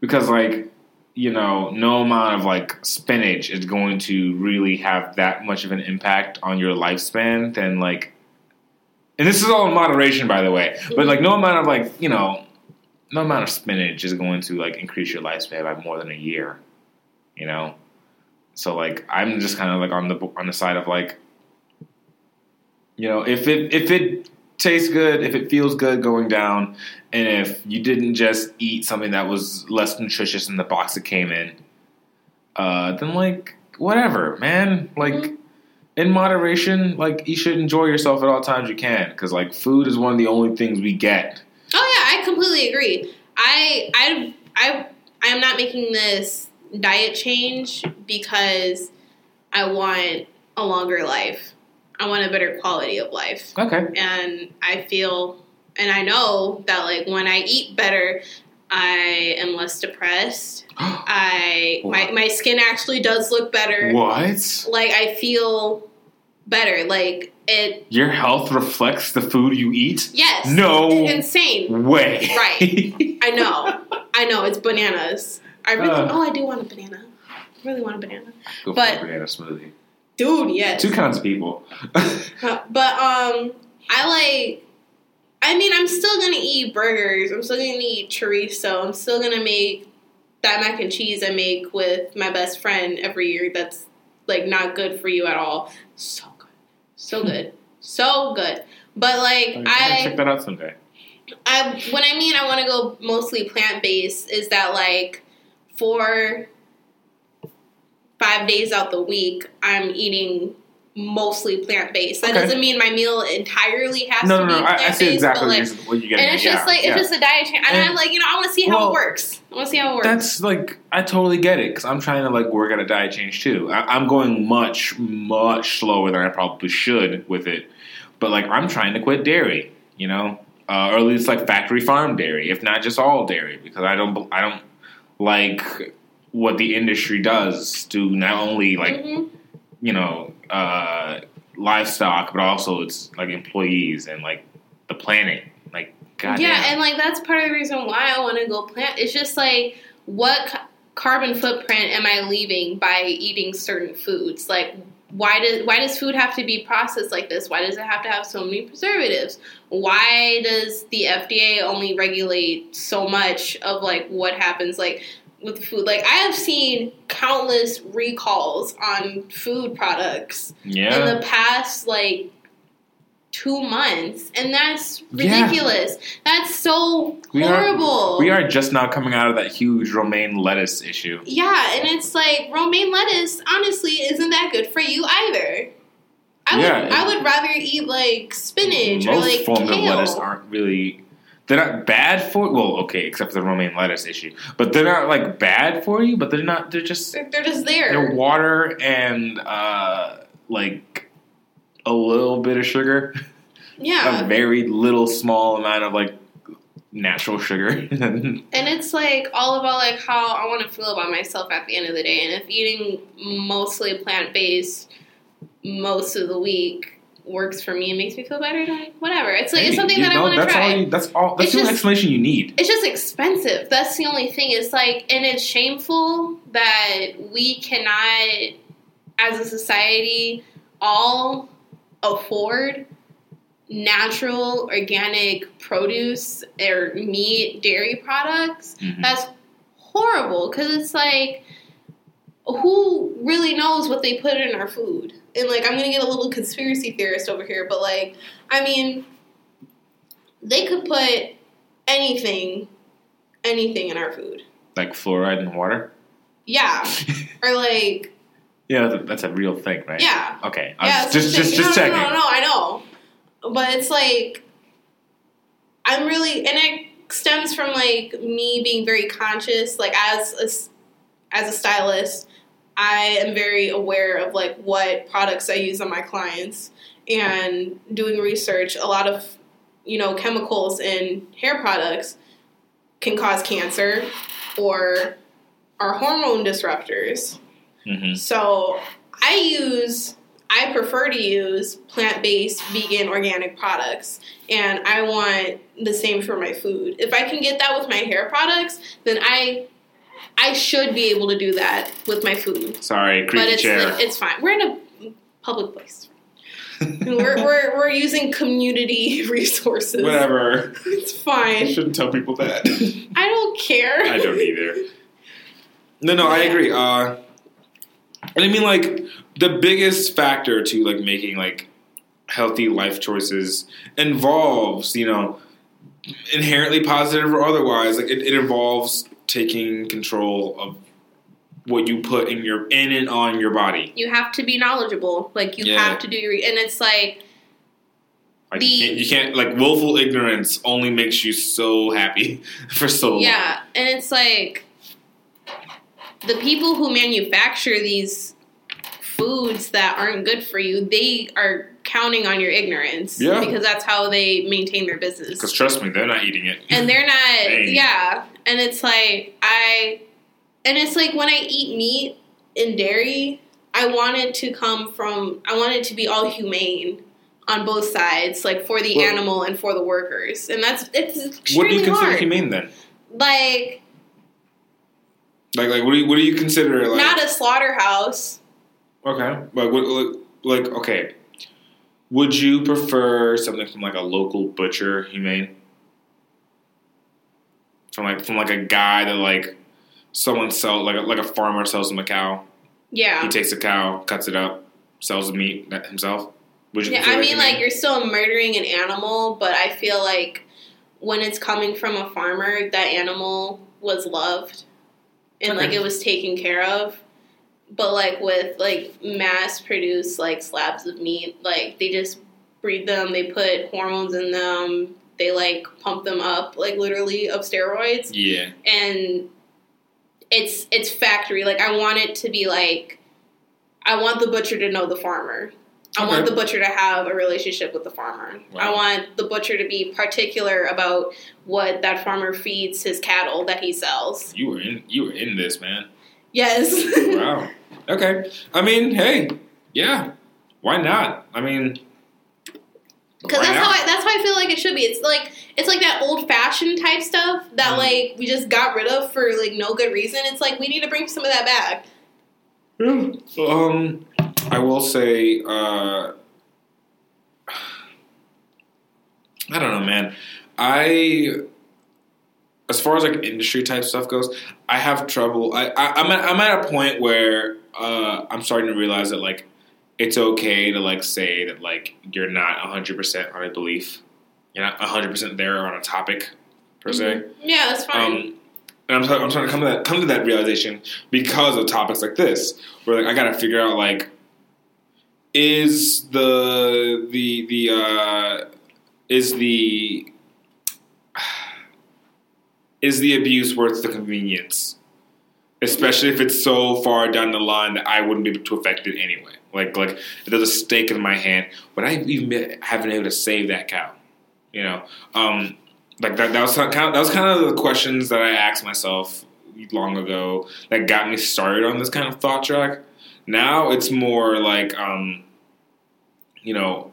because like you know, no amount of like spinach is going to really have that much of an impact on your lifespan. Then like, and this is all in moderation, by the way. But like, no amount of like you know, no amount of spinach is going to like increase your lifespan by more than a year. You know, so like I'm just kind of like on the on the side of like, you know, if it if it tastes good, if it feels good going down, and if you didn't just eat something that was less nutritious in the box it came in, uh, then like whatever, man. Like Mhm. in moderation, like you should enjoy yourself at all times you can, because like food is one of the only things we get. Oh yeah, I completely agree. I I I I am not making this diet change because I want a longer life. I want a better quality of life. Okay. And I feel and I know that like when I eat better, I am less depressed. I my my skin actually does look better. what? Like I feel better. Like it Your health reflects the food you eat? yes. No Insane. way. Right. I know. I know. It's bananas. I really. Uh. oh, I do want a banana. I really want a banana, Go But- for a banana smoothie. Dude. Yes. Two kinds of people. Uh, But um, I like. I mean, I'm still gonna eat burgers. I'm still gonna eat chorizo. I'm still gonna make that mac and cheese I make with my best friend every year. That's like not good for you at all. So good, so good, so good. But like I I, check that out someday. I when I mean I want to go mostly plant based is that like for five days out the week I'm eating mostly plant based. That Okay. doesn't mean my meal entirely has No, to no, be no. I, I plant see based, exactly like. what you're getting And it's just yeah, like yeah. it's just a diet change, and, And- I'm like, you know, I want to see how Well, it works. I want to see how it works. That's like I totally get it because I'm trying to like work at a diet change too. I, I'm going much much slower than I probably should with it, but like I'm trying to quit dairy, you know, uh, or at least like factory farm dairy, if not just all dairy, because I don't I don't like what the industry does to not only like Mhm. you know uh, livestock, but also it's like employees and like the planet. Like God, yeah, and like that's part of the reason why I want to go plant. It's just like what ca- carbon footprint am I leaving by eating certain foods? Like why does why does food have to be processed like this? Why does it have to have so many preservatives? Why does the FDA only regulate so much of like what happens like with the food? Like I have seen countless recalls on food products yeah. in the past like two months and that's Yeah. ridiculous that's so We are- horrible we are just now coming out of that huge romaine lettuce issue. yeah and it's like romaine lettuce honestly isn't that good for you either i Yeah, would i would rather eat like spinach or Most like forms of lettuce aren't really. They're not bad for well, okay, except for the romaine lettuce issue. But they're not like bad for you. But they're not. They're just they're, they're just there they're water and uh like a little bit of sugar, Yeah, a very little small amount of like natural sugar. and it's like all about like how i want to feel about myself at the end of the day and if eating mostly plant-based most of the week works for me and makes me feel better whatever it's like it's something you that i want to that's try All you, that's all. That's It's the only just- explanation you need. it's just expensive that's the only thing it's like and it's shameful that we cannot as a society all afford natural organic produce or meat dairy products Mhm. that's horrible because it's like who really knows what they put in our food? And like, I'm gonna get a little conspiracy theorist over here, but like, I mean, they could put anything, anything in our food. Like fluoride in water. Yeah, or like, Yeah, that's a real thing, right? yeah, Okay. I yeah. just the just just no, checking. No, no, no, I know, but it's like, I'm really, and it stems from like me being very conscious, like as a as a stylist. I am very aware of like what products I use on my clients and doing research. A lot of you know chemicals in hair products can cause cancer or are hormone disruptors. hmm So I use, I prefer to use plant based, vegan, organic products, and I want the same for my food. If I can get that with my hair products, then I, I should be able to do that with my food. Sorry, but it's chair. like, it's fine. We're in a public place. we're, we're, we're using community resources. Whatever. It's fine. I shouldn't tell people that. I don't care. I don't either. No, no, I agree. Uh, and I mean, like the biggest factor to like making like healthy life choices involves, you know, inherently positive or otherwise. Like it, it involves taking control of what you put in your in and on your body. You have to be knowledgeable. Like you Yeah. have to do your, and it's like Like The- you, can't, you can't like willful ignorance only makes you so happy for so long. Yeah, and it's like the people who manufacture these foods that aren't good for you, they are counting on your ignorance. Yeah. Because that's how they maintain their business. Because trust me, they're not eating it. And they're not Dang. yeah. And it's like I and it's like when I eat meat and dairy, I want it to come from I want it to be all humane on both sides, like for the Well- animal and for the workers. And that's it's extremely what do you consider hard. humane then? Like Like, like, what do you what do you consider like? not a slaughterhouse. okay, like, what, like, like, okay. Would you prefer something from like a local butcher, humane? From like from like a guy that like someone sell like a, like a farmer sells him a cow. Yeah. He takes a cow, cuts it up, sells the meat himself. Would you? Yeah, I mean, like you're still murdering an animal, but I feel like when it's coming from a farmer, that animal was loved and like it was taken care of. But like with like mass produced like slabs of meat, like they just breed them, they put hormones in them, they like pump them up, like literally of steroids yeah. and it's it's factory. Like I want it to be like I want the butcher to know the farmer. I want the butcher to have a relationship with the farmer. I want the butcher to be particular about what that farmer feeds his cattle that he sells. You were in you were in this, man. Yes. Wow. Okay. I mean, hey, yeah. Why not? I mean, Because that's not? how I, that's how I feel like it should be. It's like it's like that old fashioned type stuff that Mhm. like we just got rid of for like no good reason. It's like we need to bring some of that back. Yeah. Um, I will say, uh, I don't know, man. I, as far as like industry type stuff goes, I have trouble. I, I I'm at, I'm at a point where uh, I'm starting to realize that like it's okay to like say that like you're not 100 percent on a belief, you're not 100 percent there on a topic per se. Yeah, that's fine. Um, and I'm, trying- I'm trying to come to that come to that realization because of topics like this, where like I got to figure out like, is the the the uh, is the is the abuse worth the convenience? Especially if it's so far down the line that I wouldn't be able to affect it anyway. Like like if there's a stake in my hand, would I even be- have been able to save that cow? You know, um, like that, that was kind of, that was kind of the questions that I asked myself long ago that got me started on this kind of thought track. Now it's more like, um, you know,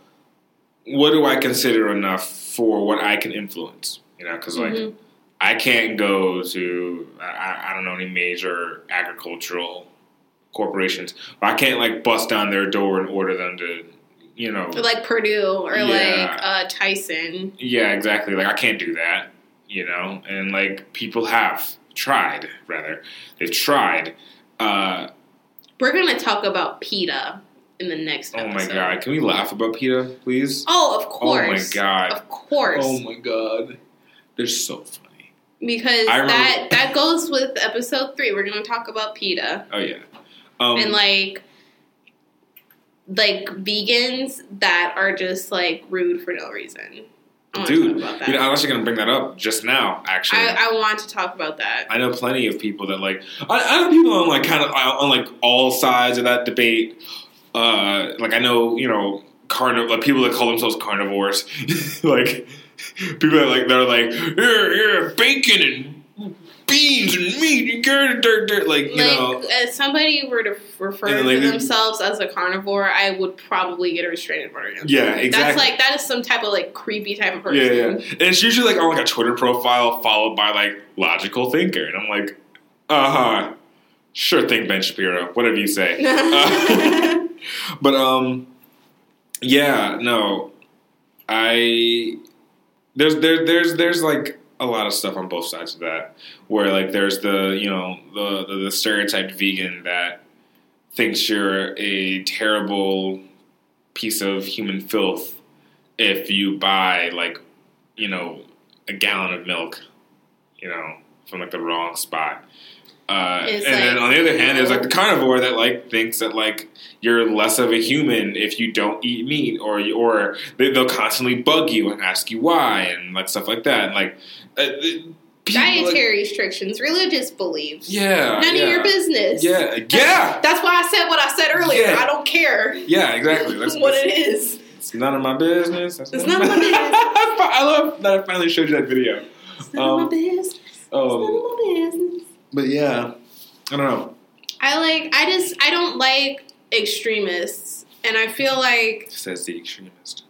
what do I consider enough for what I can influence? You know, because like Mhm. I can't go to I, I don't know any major agricultural corporations. I can't like bust down their door and order them to, you know, like Perdue or Yeah. like uh, Tyson. yeah, exactly. Like I can't do that, you know. And like people have tried, rather they've tried, uh, We're gonna talk about PETA in the next Oh my god! Can we laugh about PETA, please? Oh, of course. Oh my god! Of course. Oh my god! They're so funny. Because that that goes with episode three. We're gonna talk about PETA Oh yeah. Um, and like like vegans that are just like rude for no reason. I dude, you know, I was actually gonna bring that up just now. Actually, I, I want to talk about that. I know plenty of people that like. I, I know people on like kind of on like all sides of that debate. Uh, like I know you know carniv- like people that call themselves carnivores, like people that like they're like yeah yeah bacon and beans and meat and dirt dirt dirt like you like, know. if somebody were to refer to like, themselves as a carnivore, I would probably get a restraining order Yeah, them. That's like that is some type of like creepy type of person. yeah. Yeah and it's usually like on like a Twitter profile followed by like logical thinker. And I'm like uh huh sure thing Ben Shapiro. Whatever you say. Uh, But um, yeah, no, I there's there there's there's like a lot of stuff on both sides of that where like there's the you know the the, the stereotyped vegan that thinks you're a terrible piece of human filth if you buy like you know a gallon of milk you know from like the wrong spot uh, and It's then on the other hand there's like the carnivore that like thinks that like you're less of a human if you don't eat meat or or they, they'll constantly bug you and ask you why and like stuff like that and like uh, uh, people, like- Dietary restrictions, religious beliefs. yeah None yeah. of your business. yeah yeah That's why I said what I said earlier. Yeah. I don't care yeah exactly that's what it is. It's none of my business. That's It's none of my business. I love that I finally showed you that video. It's none of Um, my business. It's none Oh, of my business. But yeah, I don't know. I like. I just. I don't like extremists, and I feel like. Says the extremist.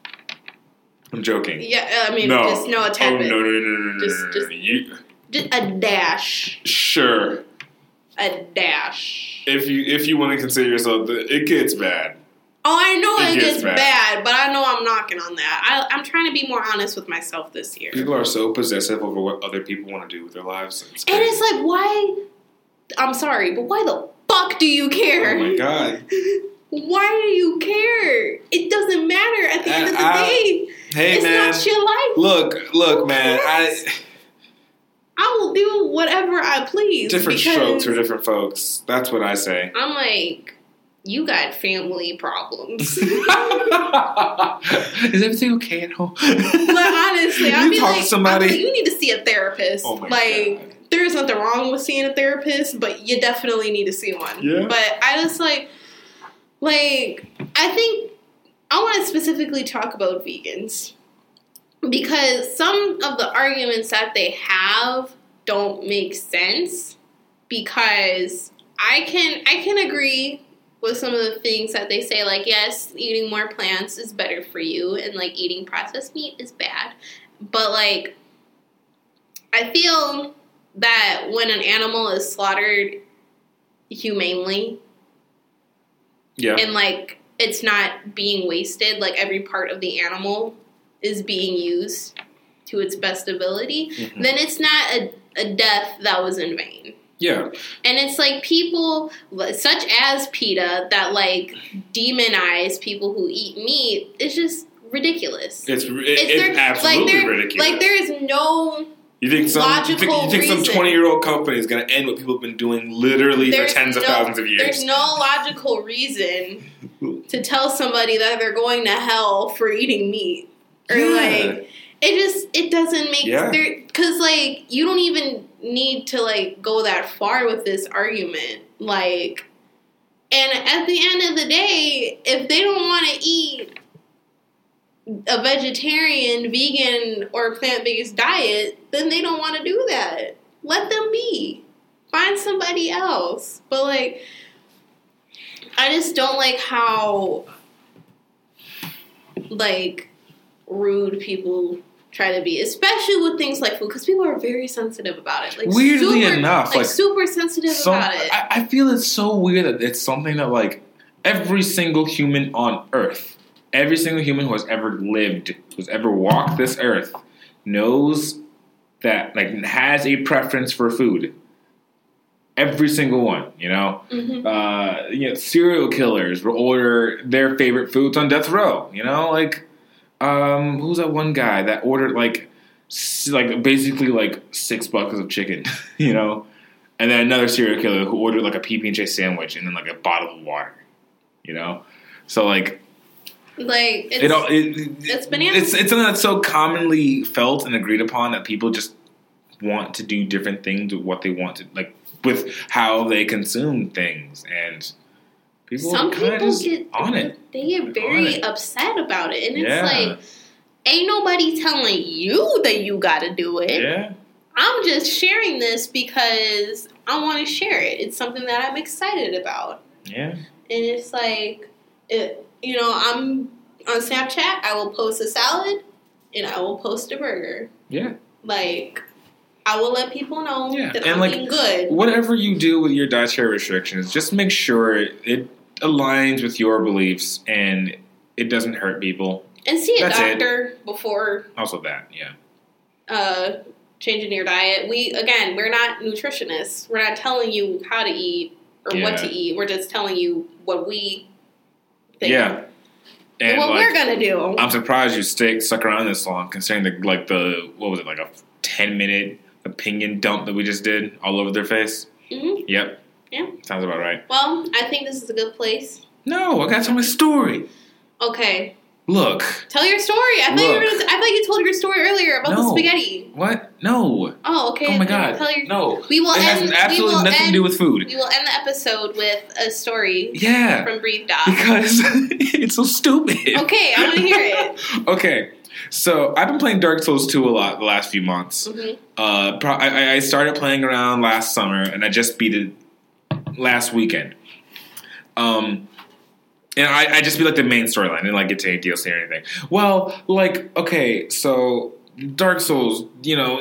I'm joking. Yeah. I mean, no. just no a tad oh, bit. no, no, no, no, no, Just- just- You, Just a dash. sure. A dash. If you if you want to consider yourself, the, it gets bad. Oh, I know It it, gets gets bad. bad. but I know I'm knocking on that. I, I'm trying to be more honest with myself this year. People are so possessive over what other people want to do with their lives. It's And it's like, why? I'm sorry, but why the fuck do you care? oh my god. Why do you care? It doesn't matter at the end of the I- I- day. Hey it's man, not your life. look, look, man. I? I will do whatever I please. different strokes for different folks. That's what I say. I'm like, you got family problems. Is everything okay at home? but honestly, you I'd be talk like, to somebody. I'd like, you need to see a therapist. oh my like, god. there's nothing wrong with seeing a therapist, but you definitely need to see one. Yeah. But I just like, like, I think I want to specifically talk about vegans because some of the arguments that they have don't make sense because I can I can agree with some of the things that they say like yes eating more plants is better for you and like eating processed meat is bad but like I feel that when an animal is slaughtered humanely Yeah. and like it's not being wasted like every part of the animal is being used to its best ability Mhm. then it's not a, a death that was in vain Yeah. and it's like people such as PETA that like demonize people who eat meat it's just ridiculous It's it, It's absolutely like ridiculous. like there is no you think some you think, you think some twenty year old company is going to end what people have been doing literally there's for tens of thousands of years? There's no logical reason to tell somebody that they're going to hell for eating meat, or Yeah. like it just it doesn't make Yeah. because like you don't even need to like go that far with this argument, like. And at the end of the day, if they don't want to eat a vegetarian, vegan, or plant based diet, then they don't want to do that. Let them be. Find somebody else. But like, I just don't like how like rude people try to be, especially with things like food, because people are very sensitive about it. Like Weirdly super, enough, like, like, super sensitive Some, about it. I, I feel it's so weird that it's something that like every single human on Earth, every single human who has ever lived, who's ever walked this earth, knows that like has a preference for food. Every single one, you know. Mhm. Uh, you know, serial killers will order their favorite foods on death row. You know, like um, who's that one guy that ordered like like basically like six buckets of chicken. You know, and then another serial killer who ordered like a PB and J sandwich and then like a bottle of water. You know, so like Like it's, it all it, it's bananas. It's it's something that's so commonly felt and agreed upon that people just want to do different things with what they want to like with how they consume things and people some people get on it. They get very upset about it, and it's Yeah. like, ain't nobody telling you that you got to do it. Yeah, I'm just sharing this because I want to share it. It's something that I'm excited about, yeah, and it's like, it, you know, I'm on Snapchat. I will post a salad, and I will post a burger. yeah. Like, I will let people know Yeah, that and, I'm like, good. Whatever you do with your dietary restrictions, just make sure it aligns with your beliefs and it doesn't hurt people. And see a that's it. doctor before Also, that yeah, uh, changing your diet. We again, we're not nutritionists. We're not telling you how to eat or what to eat. We're just telling you what we think. yeah. And what like, we're gonna do. I'm surprised you stick stuck around this long, considering the like the what was it like a ten minute opinion dump that we just did all over their face. Mhm. Yep. Yeah. Sounds about right. Well, I think this is a good place. No, I got to tell my story. Okay, Look, tell your story. I thought you were. Look. Gonna, I thought you told your story earlier about the spaghetti. what? No. Oh, okay. oh my god. Tell your, no. We will it has end. absolutely we will nothing end, to do with food. We will end the episode with a story Yeah. from Breathe Doc. Because it's so stupid. Okay, I want to hear it. Okay. So I've been playing Dark Souls 2 a lot the last few months. hmm Uh, pro- I, I started playing around last summer, and I just beat it last weekend. Um, and I, I just be like the main storyline, and like get to any DLC or anything. Well, like okay, so Dark Souls, you know,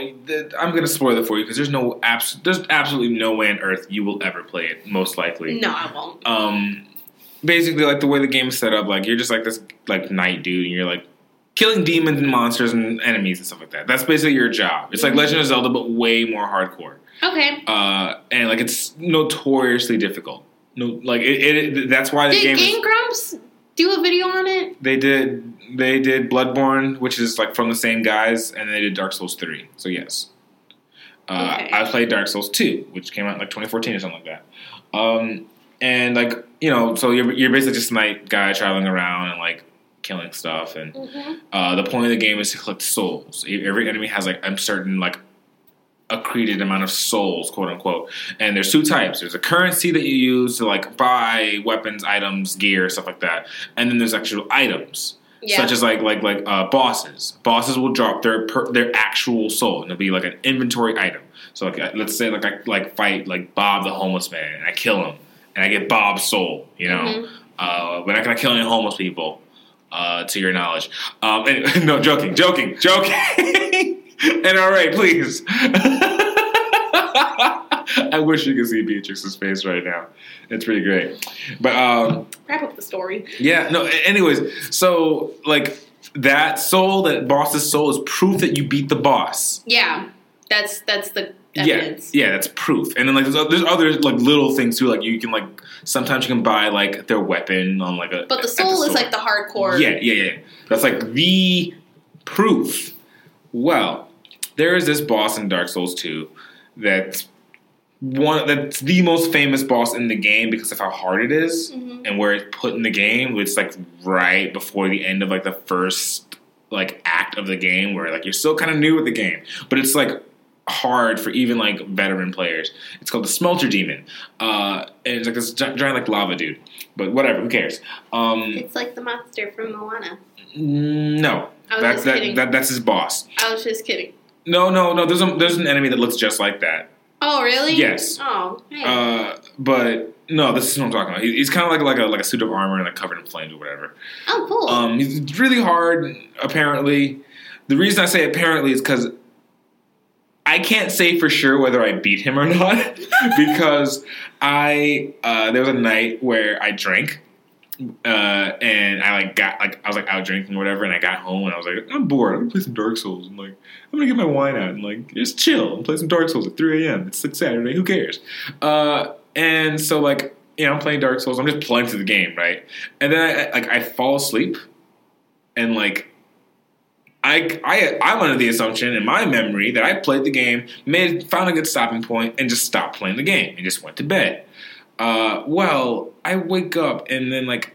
I'm gonna spoil it for you because there's no abs- there's absolutely no way on earth you will ever play it. Most likely, No, I won't. um basically like the way the game is set up like you're just like this like knight dude and you're like killing demons and monsters and enemies and stuff like that that's basically your job it's like Mhm. legend of zelda but way more hardcore Okay. uh and like it's notoriously difficult no like it, it that's why the Did game Game is, Grumps do a video on it? they did they did bloodborne which is like from the same guys and they did dark souls 3 so yes uh, Okay. I played Dark Souls 2, which came out in like 2014 or something like that. Um, and like you know, so you're you're basically just a knight guy traveling around and like killing stuff. And Mm-hmm. uh, the point of the game is to collect souls. Every enemy has like a certain like accreted amount of souls, quote unquote. And there's two types. There's a currency that you use to like buy weapons, items, gear, stuff like that. And then there's actual items Yeah. such as like like like uh, bosses. Bosses will drop their per, their actual soul, and it'll be like an inventory item. So like uh, let's say like I like fight like Bob the homeless man, and I kill him, and I get Bob's soul. You know, Mhm. uh, we're not gonna kill any homeless people, uh, to your knowledge. Um, and, no, joking, joking, joking. NRA, please. I wish you could see Beatrix's face right now. It's pretty great. But um, Wrap up the story. yeah, no, anyways, so like that soul, that boss's soul is proof that you beat the boss. Yeah. That's that's the Yeah, evidence. yeah, that's proof. And then like there's, there's other like little things too. Like you can like sometimes you can buy like their weapon on like a. But the soul is like the hardcore. Yeah, yeah, yeah. That's like the proof. Well, there is this boss in Dark Souls 2 that's one that's the most famous boss in the game because of how hard it is Mhm. and where it's put in the game. It's like right before the end of like the first like act of the game where like you're still kind of new with the game, but it's like hard for even like veteran players. It's called the Smelter Demon, uh, and it's like this gi- giant like lava dude. But whatever, who cares? Um, It's like the monster from Moana. no, I was that's just that, that that's his boss. I was just kidding. No, no, no. There's a, there's an enemy that looks just like that. Oh, really? Yes. Oh, hey. Uh, but no, this is what I'm talking about. He, he's kind of like like a like a suit of armor and like covered in flames or whatever. oh, cool. Um, he's really hard. Apparently, the reason I say apparently is because I can't say for sure whether I beat him or not because I uh, there was a night where I drank uh, and I like got like I was like out drinking or whatever, and I got home and I was like, I'm bored. I'm gonna play some Dark Souls. I'm like, I'm gonna get my wine out and like just chill and play some Dark Souls at 3 a.m. It's like Saturday. Who cares? Uh, and so like you know, I'm playing Dark Souls. I'm just playing through the game, right? And then I like I fall asleep, and like I, I, I'm under the assumption in my memory that I played the game, made, found a good stopping point, and just stopped playing the game and just went to bed. Uh, well, I wake up and then like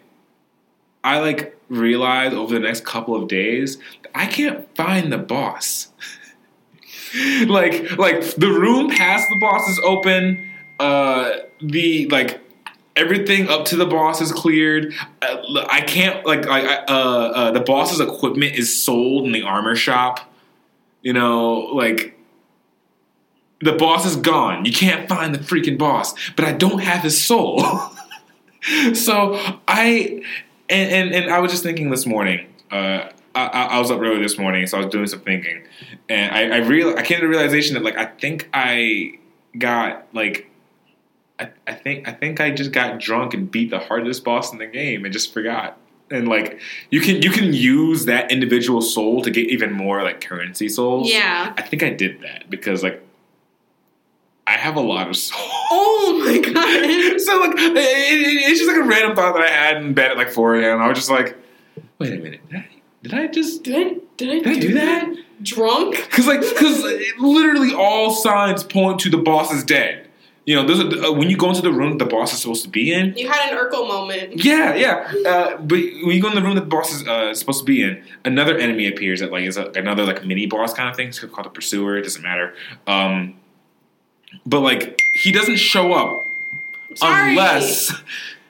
I like realize over the next couple of days I can't find the boss. like like the room past the boss is open. Uh, the like everything up to the boss is cleared. Uh, I can't like I, uh, uh, the boss's equipment is sold in the armor shop. You know, like the boss is gone. You can't find the freaking boss, but I don't have his soul. so I and, and, and I was just thinking this morning. Uh, I, I, was up early this morning, so I was doing some thinking, and I, I real I came to the realization that like I think I got like I, I think I think I just got drunk and beat the hardest boss in the game and just forgot. And like you can you can use that individual soul to get even more like currency souls. Yeah. I think I did that because like I have a lot of souls. Oh my god! so like it, it, it's just like a random thought that I had in bed at like 4 a.m. I was just like, wait a minute, did I, did I just did I did I, did I do, do that? that? Drunk? Because like because literally all signs point to the boss is dead. You know, a, uh, when you go into the room the boss is supposed to be in. You had an Urkel moment. Yeah, yeah. Uh, but when you go in the room that the boss is uh, supposed to be in, another enemy appears that like is a, another like mini boss kind of thing. It's called the Pursuer. It doesn't matter. Um, but like he doesn't show up Sorry. unless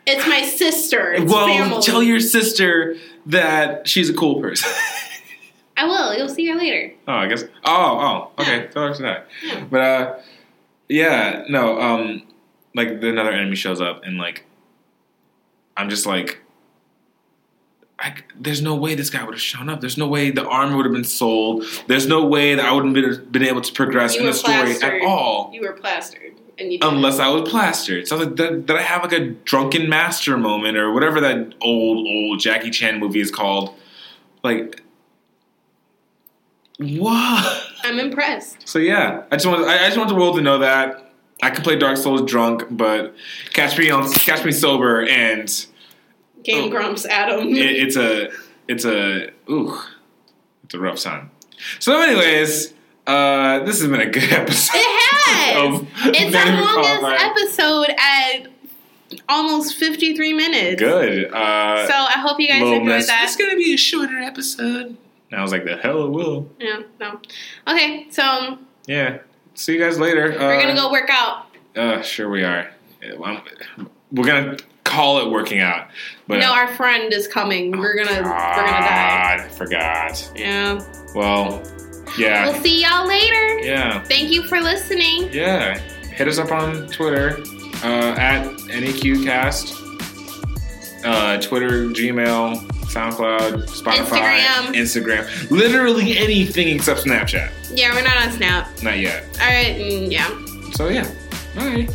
it's my sister. It's well, family. tell your sister that she's a cool person. I will. You'll see her later. Oh, I guess. Oh, oh, okay. Tell her. Yeah. But uh, yeah, no. Um, like another enemy shows up, and like, I'm just like, I, there's no way this guy would have shown up. There's no way the armor would have been sold. There's no way that I wouldn't have been, able to progress you in the story plastered. at all. You were plastered. Unless I was plastered. So like that, that I have like a drunken master moment or whatever that old, old Jackie Chan movie is called. Like, what? I'm impressed. So yeah, I just want I, I just want the world to know that I can play Dark Souls drunk, but catch me on catch me sober and Game oh, Grumps Adam. It, it's a it's a ooh, it's a rough time. So, anyways, uh, this has been a good episode. It has. it's our longest episode at almost 53 minutes. Good. Uh, so I hope you guys enjoyed mess. that. It's gonna be a shorter episode. And I was like, the hell it will. Yeah, no. Okay, so. Yeah. See you guys later. We're uh, gonna go work out. Uh, sure we are. We're gonna call it working out. But no, uh, our friend is coming. We're gonna God, we're gonna die. I Forgot. Yeah. Well, yeah. We'll see y'all later. Yeah. Thank you for listening. Yeah. Hit us up on Twitter uh, at NEQcast. Uh, Twitter, Gmail, SoundCloud, Spotify, Instagram. Instagram. Literally anything except Snapchat. Yeah, we're not on Snap. Not yet. All right, mm, yeah. So yeah. All right.